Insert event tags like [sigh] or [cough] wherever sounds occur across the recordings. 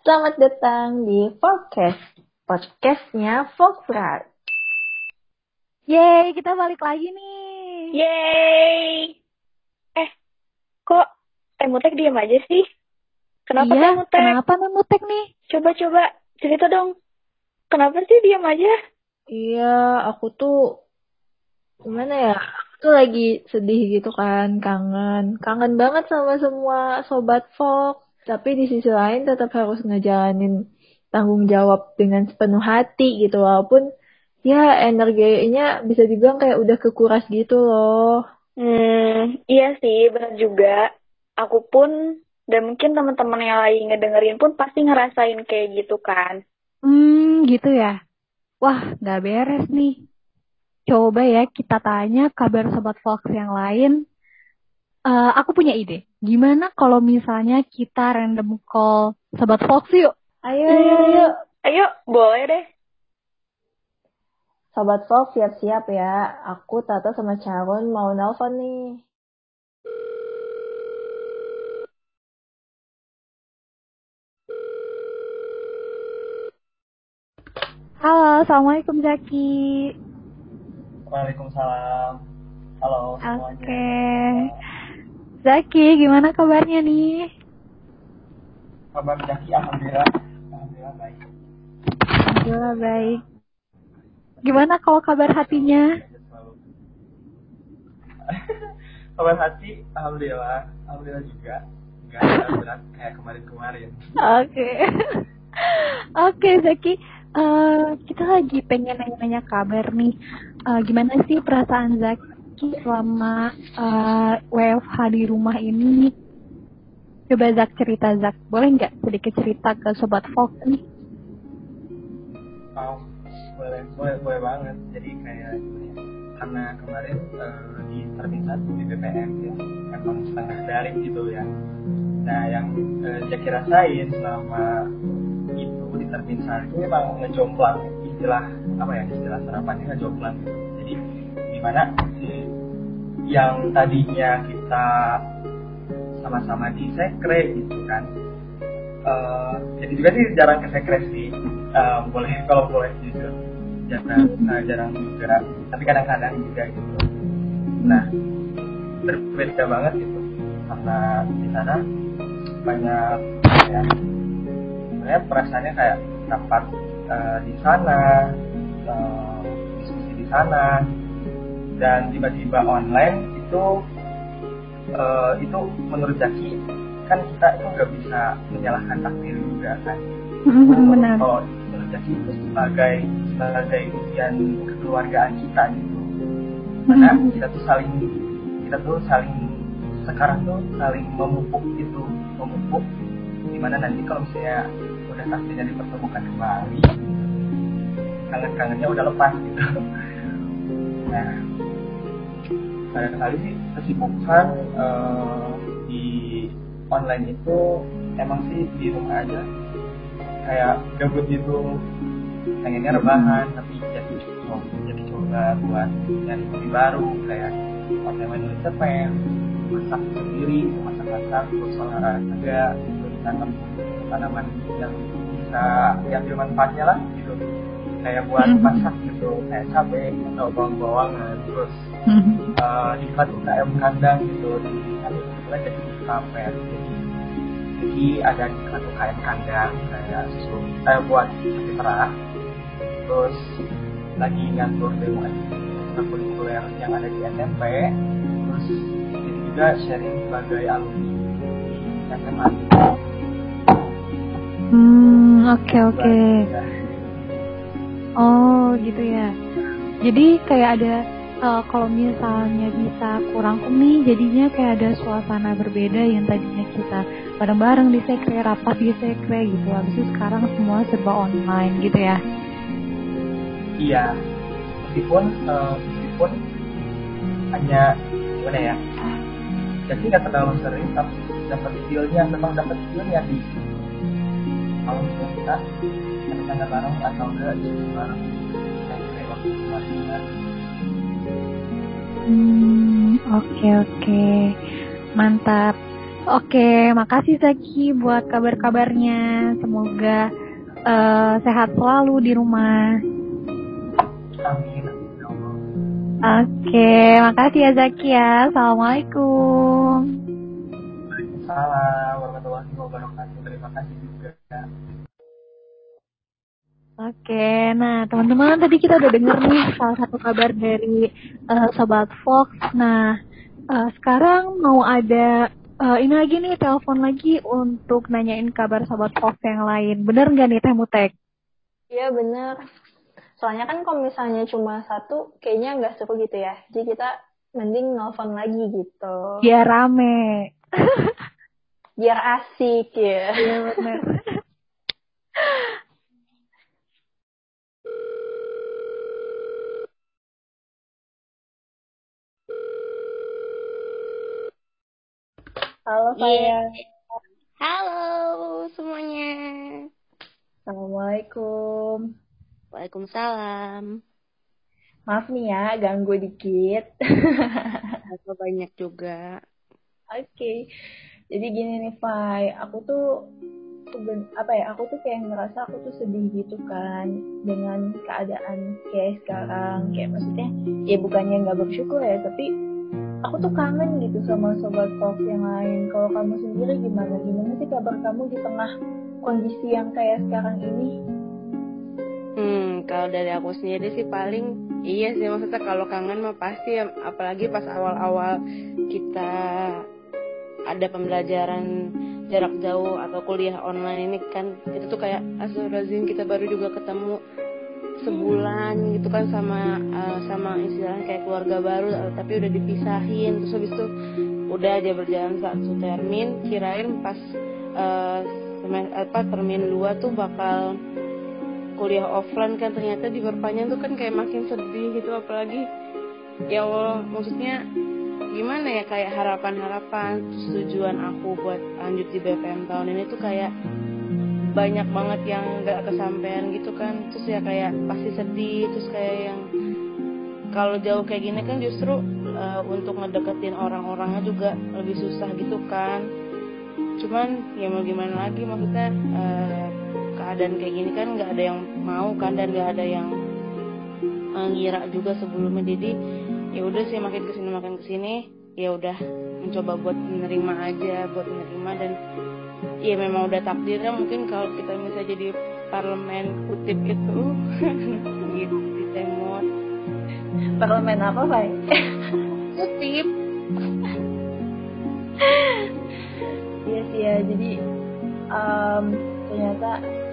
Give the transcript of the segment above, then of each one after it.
Selamat datang di podcast podcastnya Foxrat. Yeay, kita balik lagi nih. Yeay. Eh, kok Temutek diam aja sih? Kenapa iya, Temutek? kenapa Temutek nih? Coba-coba cerita dong. Kenapa sih diam aja? Iya, aku tuh gimana ya? Aku tuh lagi sedih gitu kan, kangen. Kangen banget sama semua sobat Fox. Tapi di sisi lain tetap harus ngejalanin tanggung jawab dengan sepenuh hati gitu walaupun ya energinya bisa dibilang kayak udah kekuras gitu loh. Hmm, iya sih, benar juga. Aku pun dan mungkin teman-teman yang lagi ngedengerin pun pasti ngerasain kayak gitu kan. Hmm, gitu ya. Wah, nggak beres nih. Coba ya kita tanya kabar Sobat Fox yang lain. Uh, aku punya ide. Gimana kalau misalnya kita random call Sobat Fox yuk? Ayo, ayo, ayo. Ayo, boleh deh. Sobat Fox siap-siap ya. Aku Tata sama Charun mau nelpon nih. Halo, Assalamualaikum Zaki. Waalaikumsalam. Halo semuanya. Oke. Zaki, gimana kabarnya nih? Kabar Zaki, alhamdulillah. Alhamdulillah baik. Alhamdulillah baik. Gimana kalau kabar hatinya? [laughs] kabar hati, alhamdulillah. Alhamdulillah juga. Enggak berat kayak kemarin-kemarin. Oke. [laughs] Oke, Zaki. Uh, kita lagi pengen nanya-nanya kabar nih. Uh, gimana sih perasaan Zaki selama uh, WFH di rumah ini? Coba Zak cerita Zak, boleh nggak sedikit cerita ke Sobat Fox nih? Oh, boleh, boleh, boleh banget. Jadi kayak karena kemarin uh, di termin satu di BPM ya, emang setengah daring gitu ya. Nah, yang uh, Zaki rasain selama itu termin satu memang ngejomplang istilah apa ya istilah sarapannya ngejomplang gitu. Jadi gimana yang tadinya kita sama-sama di sekre gitu kan uh, jadi juga sih jarang ke sekre sih. Uh, boleh [laughs] kalau boleh jujur. Jarang uh, jarang juga tapi kadang-kadang juga gitu. Nah berbeda banget gitu. Karena di sana banyak ya sebenarnya perasaannya kayak dapat uh, di sana uh, diskusi di sana. Dan tiba-tiba online itu uh, itu menurut Zaki kan kita itu nggak bisa menyalahkan takdir juga kan? Benar. kalau menurut Zaki itu sebagai sebagai ujian kekeluargaan kita gitu. Karena kita tuh saling kita tuh saling sekarang tuh saling memupuk gitu memupuk di mana nanti kalau misalnya udah takdirnya dipertemukan kembali. Kangen-kangennya udah lepas gitu. Nah barangkali sih kesibukan uh, di online itu emang sih di rumah aja. Kayak gabut gitu. Pengennya rebahan tapi jadi coba jadi coba buat nyari hobi baru. Kayak pakai main cerpen masak sendiri masak-masak terus olahraga tanam tanaman yang bisa diambil manfaatnya lah gitu. Kayak buat masak gitu kayak cabai atau bawang-bawangan terus uh, ikut UKM kandang gitu di kan kebetulan jadi di kafe jadi jadi ada ikut UKM kandang kayak susu eh, buat sapi perah terus lagi ngatur demo kurikuler yang ada di SMP terus juga sharing sebagai alumni. Di SMA Hmm, oke okay, oke. Okay. Oh, gitu ya. Jadi kayak ada uh, kalau misalnya bisa kurangkum nih jadinya kayak ada suasana berbeda yang tadinya kita bareng-bareng di sekre rapat di sekre gitu habis itu sekarang semua serba online gitu ya iya meskipun uh, meskipun hanya gimana ya jadi nggak terlalu sering tapi dapat feelnya memang dapat feelnya di kalau misalnya kita bercanda bareng atau enggak diskusi bareng sekre waktu kemarin Hmm, oke okay, oke. Okay. Mantap. Oke, makasih Zaki buat kabar-kabarnya. Semoga uh, sehat selalu di rumah. Amin. Oke, makasih ya Zaki ya. Assalamualaikum. Waalaikumsalam warahmatullahi wabarakatuh. Oke, nah teman-teman tadi kita udah denger nih salah satu kabar dari uh, Sobat Fox. Nah, uh, sekarang mau ada uh, ini lagi nih telepon lagi untuk nanyain kabar Sobat Fox yang lain. Bener nggak nih Teh Mutek? Iya bener. Soalnya kan kalau misalnya cuma satu, kayaknya nggak seru gitu ya. Jadi kita mending nelfon lagi gitu. Biar rame. Biar asik ya. Iya bener. [laughs] Halo saya. Halo semuanya. Assalamualaikum. Waalaikumsalam. Maaf nih ya, ganggu dikit. [laughs] Apa banyak juga. Oke. Okay. Jadi gini nih, Fai. Aku tuh apa ya aku tuh kayak ngerasa aku tuh sedih gitu kan dengan keadaan kayak sekarang kayak maksudnya ya bukannya nggak bersyukur ya tapi aku tuh kangen gitu sama sobat Fox yang lain. Kalau kamu sendiri gimana? Gimana sih kabar kamu di tengah kondisi yang kayak sekarang ini? Hmm, kalau dari aku sendiri sih paling iya sih maksudnya kalau kangen mah pasti apalagi pas awal-awal kita ada pembelajaran jarak jauh atau kuliah online ini kan itu tuh kayak astagfirullahaladzim kita baru juga ketemu sebulan gitu kan sama uh, sama istilahnya kayak keluarga baru uh, tapi udah dipisahin. Terus habis itu udah aja berjalan satu termin kirain pas uh, apa termin dua tuh bakal kuliah offline kan. Ternyata diperpanjang tuh kan kayak makin sedih gitu apalagi ya Allah maksudnya gimana ya kayak harapan-harapan. Tujuan aku buat lanjut di BPM tahun ini tuh kayak banyak banget yang gak kesampaian gitu kan. Terus ya kayak pasti sedih terus kayak yang kalau jauh kayak gini kan justru uh, untuk ngedeketin orang-orangnya juga lebih susah gitu kan. Cuman ya mau gimana lagi maksudnya uh, keadaan kayak gini kan nggak ada yang mau kan dan nggak ada yang ngira juga sebelumnya. Jadi ya udah sih makin ke sini makin ke sini ya udah mencoba buat menerima aja buat menerima dan ya memang udah takdirnya mungkin kalau kita bisa jadi parlemen kutip itu. [laughs] Gitu di temot parlemen apa pak? Kutip. Iya sih ya. Jadi um, ternyata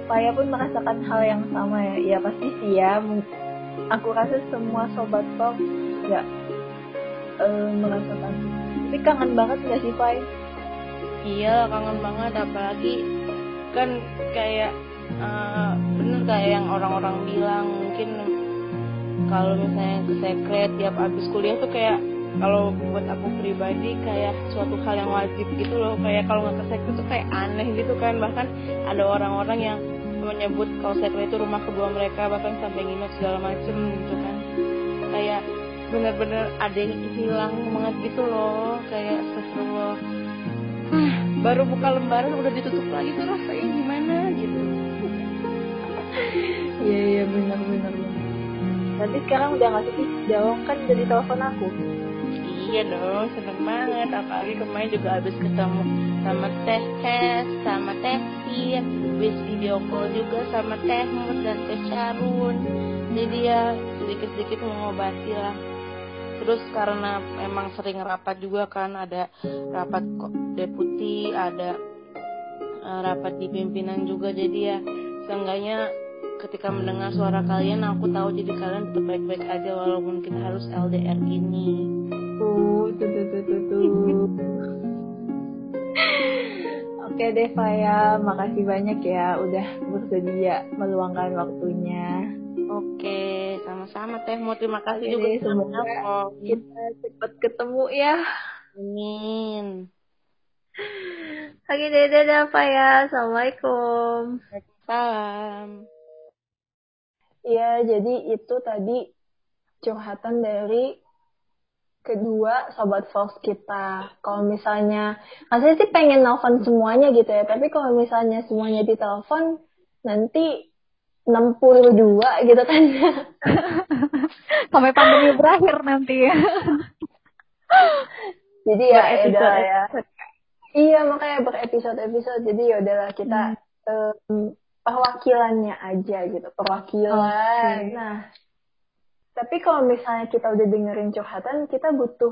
saya pun merasakan hal yang sama ya. Ya pasti sih ya. Aku rasa semua sobat pop ya um, merasakan. Tapi kangen banget gak sih Pai? Iya kangen banget apalagi kan kayak uh, bener kayak yang orang-orang bilang mungkin kalau misalnya ke sekret tiap abis kuliah tuh kayak kalau buat aku pribadi kayak suatu hal yang wajib gitu loh kayak kalau nggak ke sekret tuh kayak aneh gitu kan bahkan ada orang-orang yang menyebut kalau sekret itu rumah kedua mereka bahkan sampai nginep segala macem gitu kan. Kayak bener-bener ada yang hilang banget gitu loh kayak astagfirullah baru buka lembaran udah ditutup lagi tuh rasanya gimana gitu. [laughs] Iya iya benar benar Nanti sekarang udah nggak sedih jawab kan jadi telepon aku. Iya dong seneng banget. Apalagi kemarin juga habis ketemu sama teh teh sama teh Sir habis video call juga sama teh Mut dan teh Carun jadi ya sedikit sedikit mengobati lah terus karena memang sering rapat juga kan ada rapat deputi ada uh, rapat di pimpinan juga jadi ya seenggaknya ketika mendengar suara kalian aku tahu jadi kalian tetap baik-baik aja walaupun kita harus LDR ini tuh tuh tuh tuh tuh, [laughs] tuh. Oke deh Faya, makasih banyak ya udah bersedia meluangkan waktunya. Oke, sama-sama Teh. Mau terima kasih Oke juga deh, semoga kita cepat ketemu ya. Amin. Oke dadah Pak ya. Assalamualaikum. Salam. Iya, jadi itu tadi curhatan dari kedua sobat Fox kita. Kalau misalnya, saya sih pengen nelfon semuanya gitu ya, tapi kalau misalnya semuanya ditelepon, nanti 62 gitu kan. [laughs] Sampai pandemi berakhir nanti. Jadi ya udah ya. Iya makanya berepisode-episode. Jadi ya udahlah kita hmm. um, perwakilannya aja gitu, perwakilan. Okay. Nah, tapi kalau misalnya kita udah dengerin curhatan, kita butuh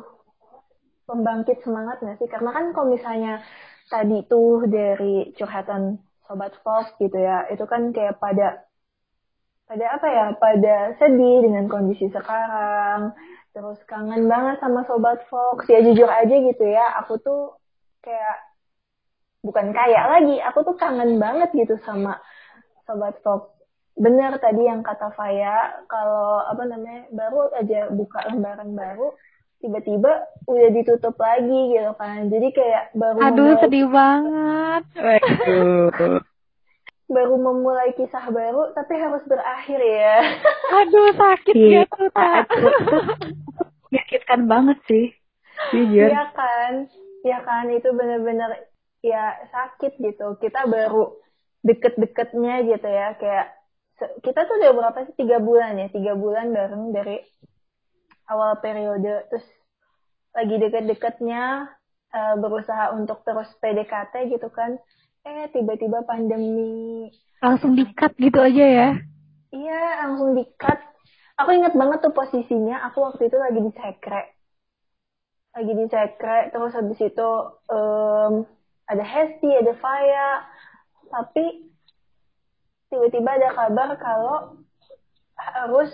pembangkit semangat nggak sih? Karena kan kalau misalnya tadi tuh dari curhatan sobat Fox gitu ya, itu kan kayak pada pada apa ya? Pada sedih dengan kondisi sekarang, terus kangen banget sama sobat Fox. Ya jujur aja gitu ya, aku tuh kayak bukan kayak lagi, aku tuh kangen banget gitu sama Sobat Fox. Benar tadi yang kata Faya, kalau apa namanya baru aja buka lembaran baru, tiba-tiba udah ditutup lagi gitu kan. Jadi kayak baru Aduh sedih banget. Baru memulai kisah baru tapi harus berakhir ya. Aduh sakit ya tuh Menyakitkan banget sih. Jujur. Iya kan? Iya kan itu benar-benar ya sakit gitu. Kita baru deket-deketnya gitu ya kayak kita tuh udah berapa sih tiga bulan ya tiga bulan bareng dari awal periode terus lagi deket-deketnya uh, berusaha untuk terus PDKT gitu kan eh tiba-tiba pandemi. Langsung dikat gitu aja ya? Iya langsung dikat. Aku ingat banget tuh posisinya. Aku waktu itu lagi di sekre lagi di sekre terus habis itu um, ada Hesti ada Faya. Tapi tiba-tiba ada kabar kalau harus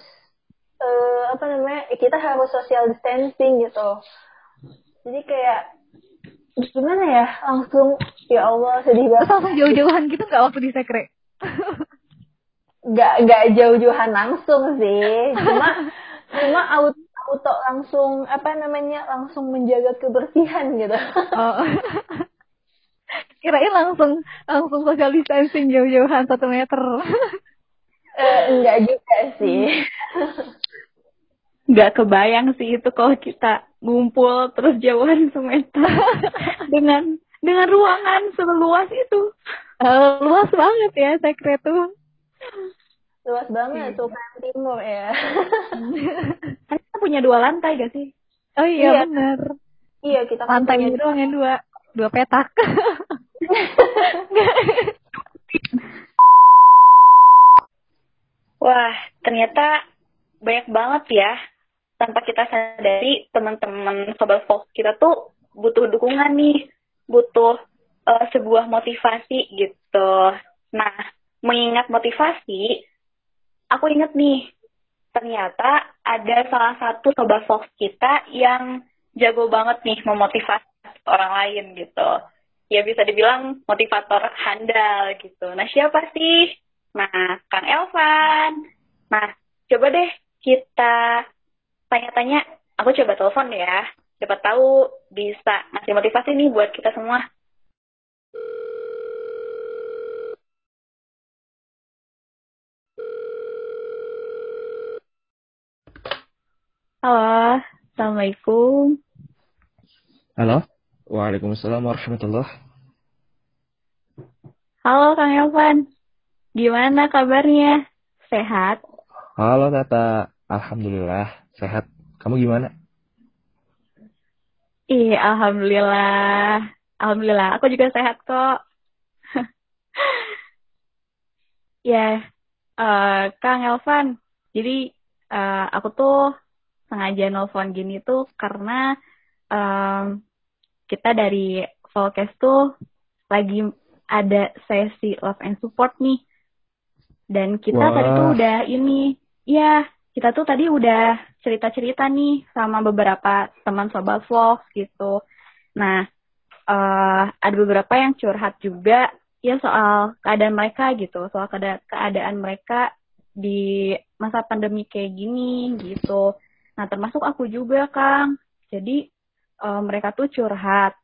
uh, apa namanya kita harus social distancing gitu. Jadi kayak gimana ya? Langsung ya Allah sedih banget. Langsung jauh-jauhan gitu nggak waktu di sekre? Nggak nggak jauh-jauhan langsung sih. Cuma [laughs] cuma auto, auto langsung apa namanya langsung menjaga kebersihan gitu. Oh. [laughs] kirain langsung langsung social distancing jauh-jauhan satu meter. Uh, enggak juga sih. Nggak kebayang sih itu kalau kita ngumpul terus jauhan semeter [laughs] dengan dengan ruangan seluas itu. Uh, luas banget ya sekret tuh. Luas banget tuh kan timur ya. [laughs] Kan kita punya dua lantai gak sih? Oh iya, iya. benar iya kita kan lantai itu yang dua dua petak. [laughs] Wah, ternyata banyak banget ya. Tanpa kita sadari, teman-teman Sobat Fox kita tuh butuh dukungan nih. Butuh uh, sebuah motivasi gitu. Nah, mengingat motivasi, aku inget nih, ternyata ada salah satu Sobat Fox kita yang jago banget nih memotivasi orang lain gitu ya bisa dibilang motivator handal gitu. Nah siapa sih? Nah Kang Elvan. Nah coba deh kita tanya-tanya. Aku coba telepon ya. Dapat tahu bisa ngasih motivasi nih buat kita semua. Halo, Assalamualaikum. Halo. Waalaikumsalam warahmatullah. Halo Kang Elvan, gimana kabarnya? Sehat? Halo Tata, Alhamdulillah sehat. Kamu gimana? Iya, Alhamdulillah. Alhamdulillah, aku juga sehat kok. [laughs] ya, uh, Kang Elvan, jadi uh, aku tuh sengaja nelfon gini tuh karena um, kita dari Volcast tuh lagi ada sesi love and support nih. Dan kita Wah. tadi tuh udah ini, ya kita tuh tadi udah cerita-cerita nih sama beberapa teman sobat vlog gitu. Nah, uh, ada beberapa yang curhat juga ya soal keadaan mereka gitu, soal keada keadaan mereka di masa pandemi kayak gini gitu. Nah, termasuk aku juga, Kang. Jadi uh, mereka tuh curhat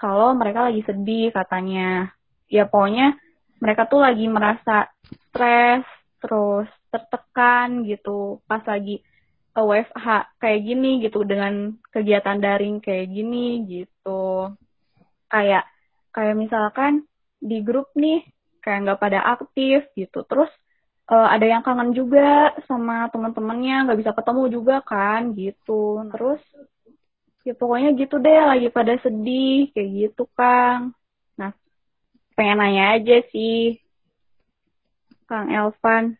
kalau mereka lagi sedih katanya. Ya pokoknya mereka tuh lagi merasa stres, terus tertekan gitu pas lagi WFH kayak gini gitu dengan kegiatan daring kayak gini gitu. Kayak kayak misalkan di grup nih kayak nggak pada aktif gitu. Terus uh, ada yang kangen juga sama teman-temannya nggak bisa ketemu juga kan gitu. Terus ya pokoknya gitu deh lagi pada sedih kayak gitu kang. Nah pengen nanya aja sih kang Elvan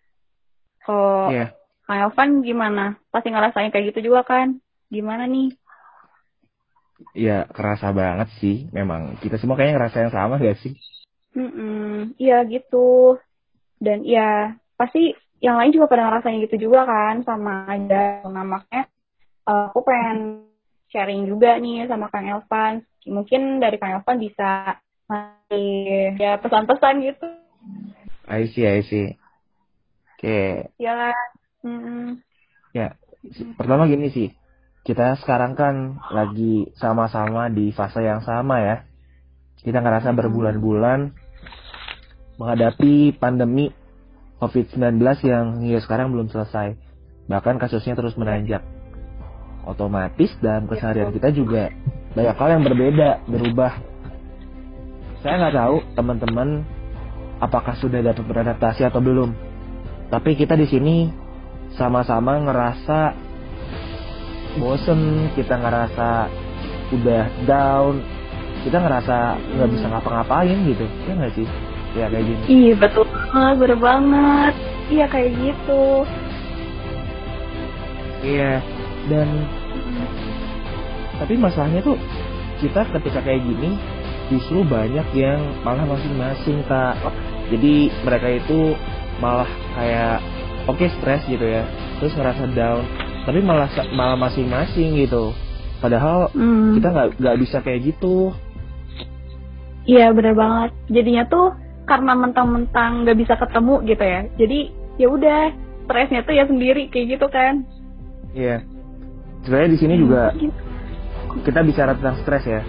kalau Iya. Kang Elvan gimana? Pasti ngerasain kayak gitu juga kan? Gimana nih? Ya kerasa banget sih. Memang kita semua kayaknya ngerasa yang sama gak sih? Mm-mm, iya gitu. Dan ya pasti yang lain juga pada ngerasain gitu juga kan? Sama aja nah makanya eh, aku pengen sharing juga nih sama Kang Elvan. Mungkin dari Kang Elvan bisa ya pesan-pesan gitu. I see, I see. Oke, ya kan Mm-mm. ya. Pertama gini sih. Kita sekarang kan lagi sama-sama di fase yang sama ya. Kita ngerasa berbulan-bulan menghadapi pandemi COVID-19 yang hingga sekarang belum selesai. Bahkan kasusnya terus menanjak. Otomatis dalam keseharian kita juga banyak hal yang berbeda, berubah. Saya nggak tahu teman-teman apakah sudah dapat beradaptasi atau belum. Tapi kita di sini sama-sama ngerasa bosen, kita ngerasa udah down, kita ngerasa nggak bisa ngapa-ngapain gitu, ya nggak sih? Ya kayak gini. Iya betul banget, bener banget. Iya kayak gitu. Iya. Dan tapi masalahnya tuh kita ketika kayak gini justru banyak yang malah masing-masing kak. Jadi mereka itu malah kayak oke stres gitu ya, terus ngerasa down, tapi malah malah masing-masing gitu. Padahal Hmm. kita nggak nggak bisa kayak gitu. Iya bener banget. Jadinya tuh karena mentang-mentang nggak bisa ketemu gitu ya. Jadi ya udah stresnya tuh ya sendiri kayak gitu kan. Iya. Sebenarnya di sini juga Gitu. kita bicara tentang stres ya.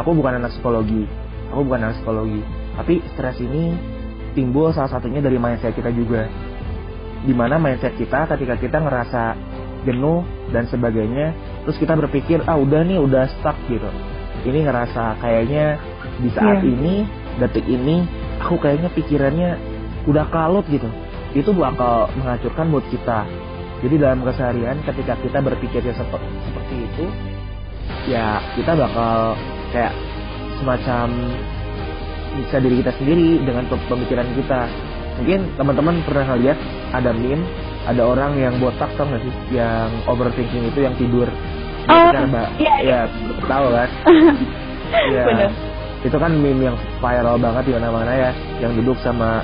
Aku bukan anak psikologi. Aku bukan anak psikologi. Tapi stres ini timbul salah satunya dari mindset kita juga. Di mana mindset kita ketika kita ngerasa jenuh dan sebagainya, terus kita berpikir ah udah nih udah stuck gitu. Ini ngerasa kayaknya di saat Iya. ini, detik ini, aku kayaknya pikirannya udah kalut gitu. Itu bakal menghancurkan mood kita. Jadi dalam keseharian ketika kita berpikirnya seperti, seperti itu, ya kita bakal kayak semacam bisa diri kita sendiri dengan pe- pemikiran kita. Mungkin teman-teman pernah lihat ada meme, ada orang yang botak tau gak sih, yang overthinking itu yang tidur. Oh, Ketika Mbak, iya, iya. ya tahu kan? [laughs] Bener. Itu kan meme yang viral banget di mana-mana ya, yang duduk sama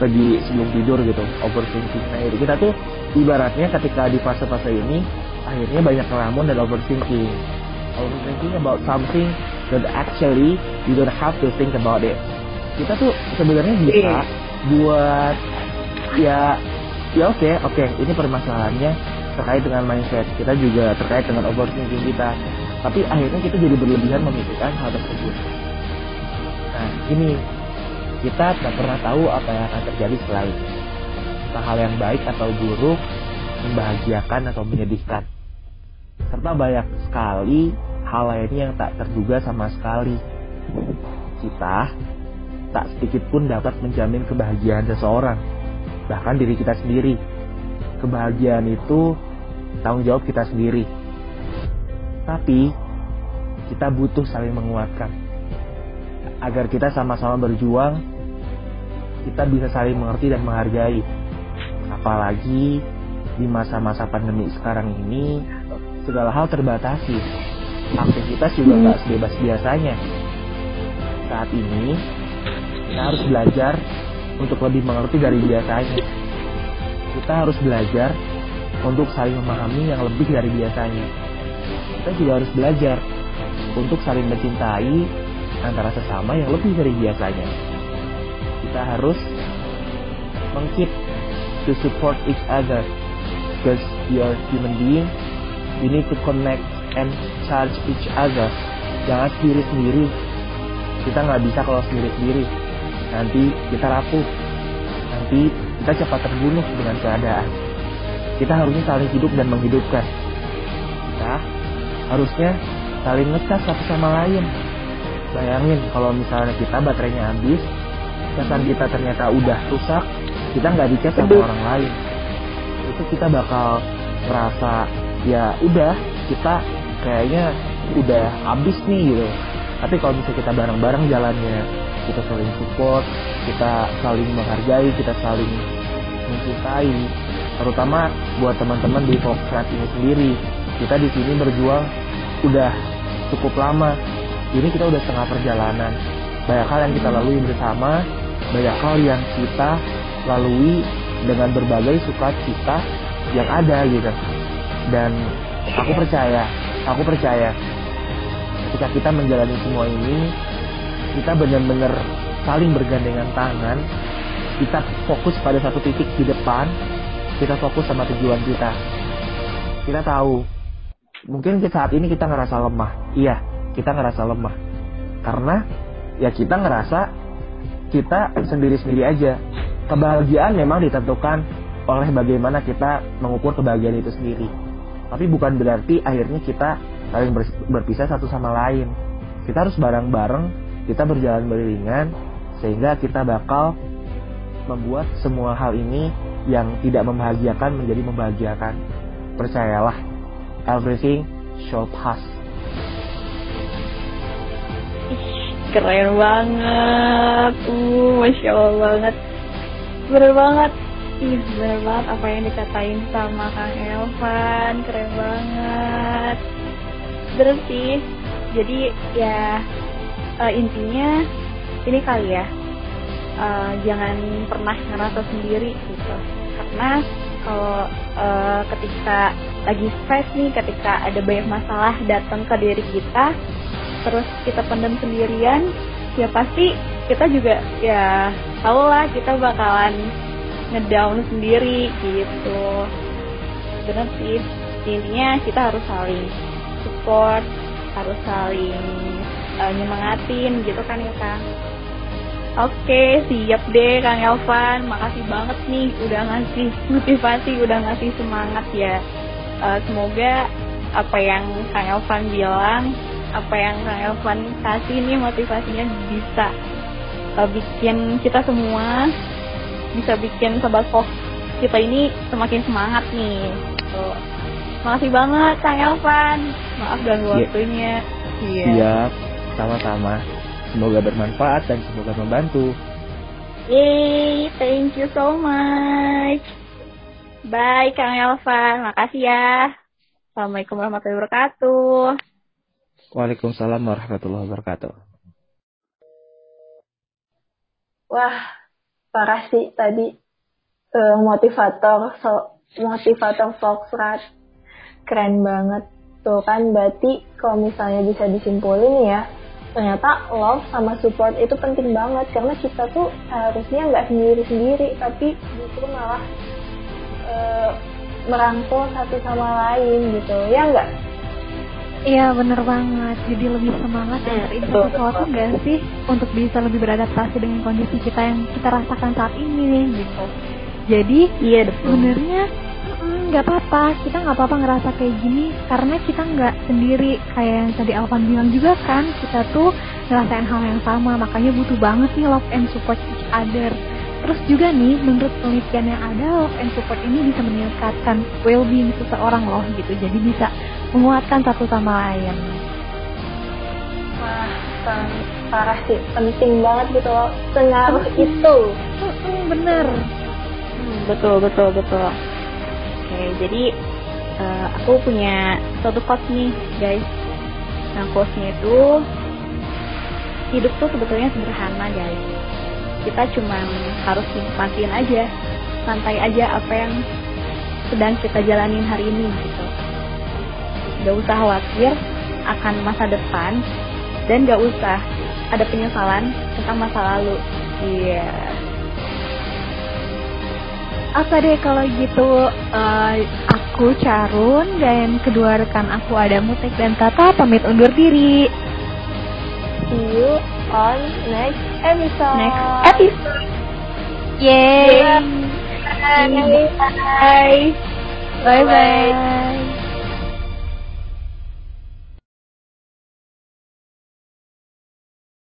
pergi sebelum tidur gitu, overthinking. Nah itu kita tuh ibaratnya ketika di fase-fase ini, akhirnya banyak ngelamun dan overthinking. Overthinking about something that actually you don't have to think about it. Kita tuh sebenarnya bisa Iya. Buat ya ya oke oke. Ini permasalahannya terkait dengan mindset. Kita juga terkait dengan overthinking kita. Tapi akhirnya kita jadi berlebihan memikirkan hal tersebut. Nah ini kita tak pernah tahu apa yang akan terjadi setelah itu entah hal yang baik atau buruk membahagiakan atau menyedihkan. Serta banyak sekali hal lainnya yang tak terduga sama sekali. Kita tak sedikit pun dapat menjamin kebahagiaan seseorang, bahkan diri kita sendiri. Kebahagiaan itu tanggung jawab kita sendiri. Tapi kita butuh saling menguatkan. Agar kita sama-sama berjuang, kita bisa saling mengerti dan menghargai. Apalagi di masa-masa pandemi sekarang ini, segala hal terbatasi. Aktivitas juga nggak sebebas biasanya. Saat ini, kita harus belajar untuk lebih mengerti dari biasanya. Kita harus belajar untuk saling memahami yang lebih dari biasanya. Kita juga harus belajar untuk saling mencintai antara sesama yang lebih dari biasanya. Kita harus mengkeep to support each other because we are human being. We need to connect and charge each other. Jangan sendiri-sendiri. Kita nggak bisa kalau sendiri-sendiri nanti kita rapuh. Nanti kita cepat terbunuh dengan keadaan. Kita harusnya saling hidup dan menghidupkan. Kita harusnya saling ngecas satu sama lain. Bayangin kalau misalnya kita baterainya habis casan kita ternyata udah rusak kita nggak dicas sama orang lain. Itu kita bakal merasa ya udah kita kayaknya udah habis nih gitu. Tapi kalau misalnya kita bareng-bareng jalannya kita saling support kita saling menghargai kita saling mencintai. Terutama buat teman-teman di Foxtrot ini sendiri. Kita di sini berjuang udah cukup lama. Ini kita udah setengah perjalanan. Banyak hal yang kita lalui bersama banyak hal yang kita lalui dengan berbagai sukacita yang ada gitu. Dan aku percaya aku percaya ketika kita menjalani semua ini kita benar-benar saling bergandengan tangan kita fokus pada satu titik di depan kita fokus sama tujuan kita. Kita tahu mungkin saat ini kita ngerasa lemah. Iya kita ngerasa lemah. Karena ya kita ngerasa kita sendiri-sendiri aja. Kebahagiaan memang ditentukan oleh bagaimana kita mengukur kebahagiaan itu sendiri. Tapi bukan berarti akhirnya kita saling berpisah satu sama lain. Kita harus bareng-bareng kita berjalan beriringan sehingga kita bakal membuat semua hal ini yang tidak membahagiakan menjadi membahagiakan. Percayalah everything shall pass. Keren banget. Uh masya allah banget. Bener banget. Ih, bener banget apa yang dikatain sama Kang Elvan. Keren banget. Bener sih. Jadi ya uh, intinya ini kali ya. Uh, jangan pernah ngerasa sendiri gitu. Karena kalau uh, ketika lagi stres nih ketika ada banyak masalah datang ke diri kita terus kita pendam sendirian ya pasti kita juga ya tau lah kita bakalan ngedown sendiri gitu. Bener sih. Intinya kita harus saling support harus saling uh, nyemangatin gitu kan ya kang Oke, siap deh Kang Elvan. Makasih banget nih udah ngasih motivasi, udah ngasih semangat ya. Uh, semoga apa yang Kang Elvan bilang apa yang Kang Elvan kasih ini motivasinya bisa uh, bikin kita semua bisa bikin sobat Fox kita ini semakin semangat nih. Tuh. Makasih banget Kang Elvan. Maaf ganggu yeah. waktunya. Iya. Siap, sama-sama. Semoga bermanfaat dan semoga membantu. Yay, thank you so much. Bye Kang Elvan, makasih ya. Assalamualaikum warahmatullahi wabarakatuh. Waalaikumsalam warahmatullahi wabarakatuh. Wah, parah sih tadi uh, motivator so, motivator Foxrat keren banget tuh kan berarti kalau misalnya bisa disimpulin ya ternyata love sama support itu penting banget. Karena kita tuh harusnya nggak sendiri sendiri tapi justru malah uh, merangkul satu sama lain gitu. Ya nggak? Iya bener banget, jadi lebih semangat dan terinspirasi sesuatu enggak sih untuk bisa lebih beradaptasi dengan kondisi kita yang kita rasakan saat ini nih gitu. Jadi iya sebenarnya nggak apa-apa, kita nggak apa-apa ngerasa kayak gini karena kita nggak sendiri kayak yang tadi Alvan bilang juga kan kita tuh ngerasain hal yang sama, makanya butuh banget nih love and support each other. Terus juga nih, menurut penelitian yang ada, love and support ini bisa meningkatkan well-being seseorang loh gitu. Jadi bisa menguatkan satu sama lain. Wah, parah sih, penting banget gitu loh, sengaruh itu. Bener. Hmm, betul, betul, betul. Oke, jadi uh, aku punya satu quote nih, guys. Nah, quote-nya itu hidup tuh sebetulnya sederhana, guys. Kita cuma harus nikmatin aja, santai aja apa yang sedang kita jalanin hari ini gitu Gak usah khawatir akan masa depan dan gak usah ada penyesalan tentang masa lalu. Iya. Yeah. Apa deh kalau gitu uh, aku Carun dan kedua rekan aku ada Mutek dan Tata pamit undur diri. See you on next episode. Next episode. Yay. Bye. Bye. Bye bye.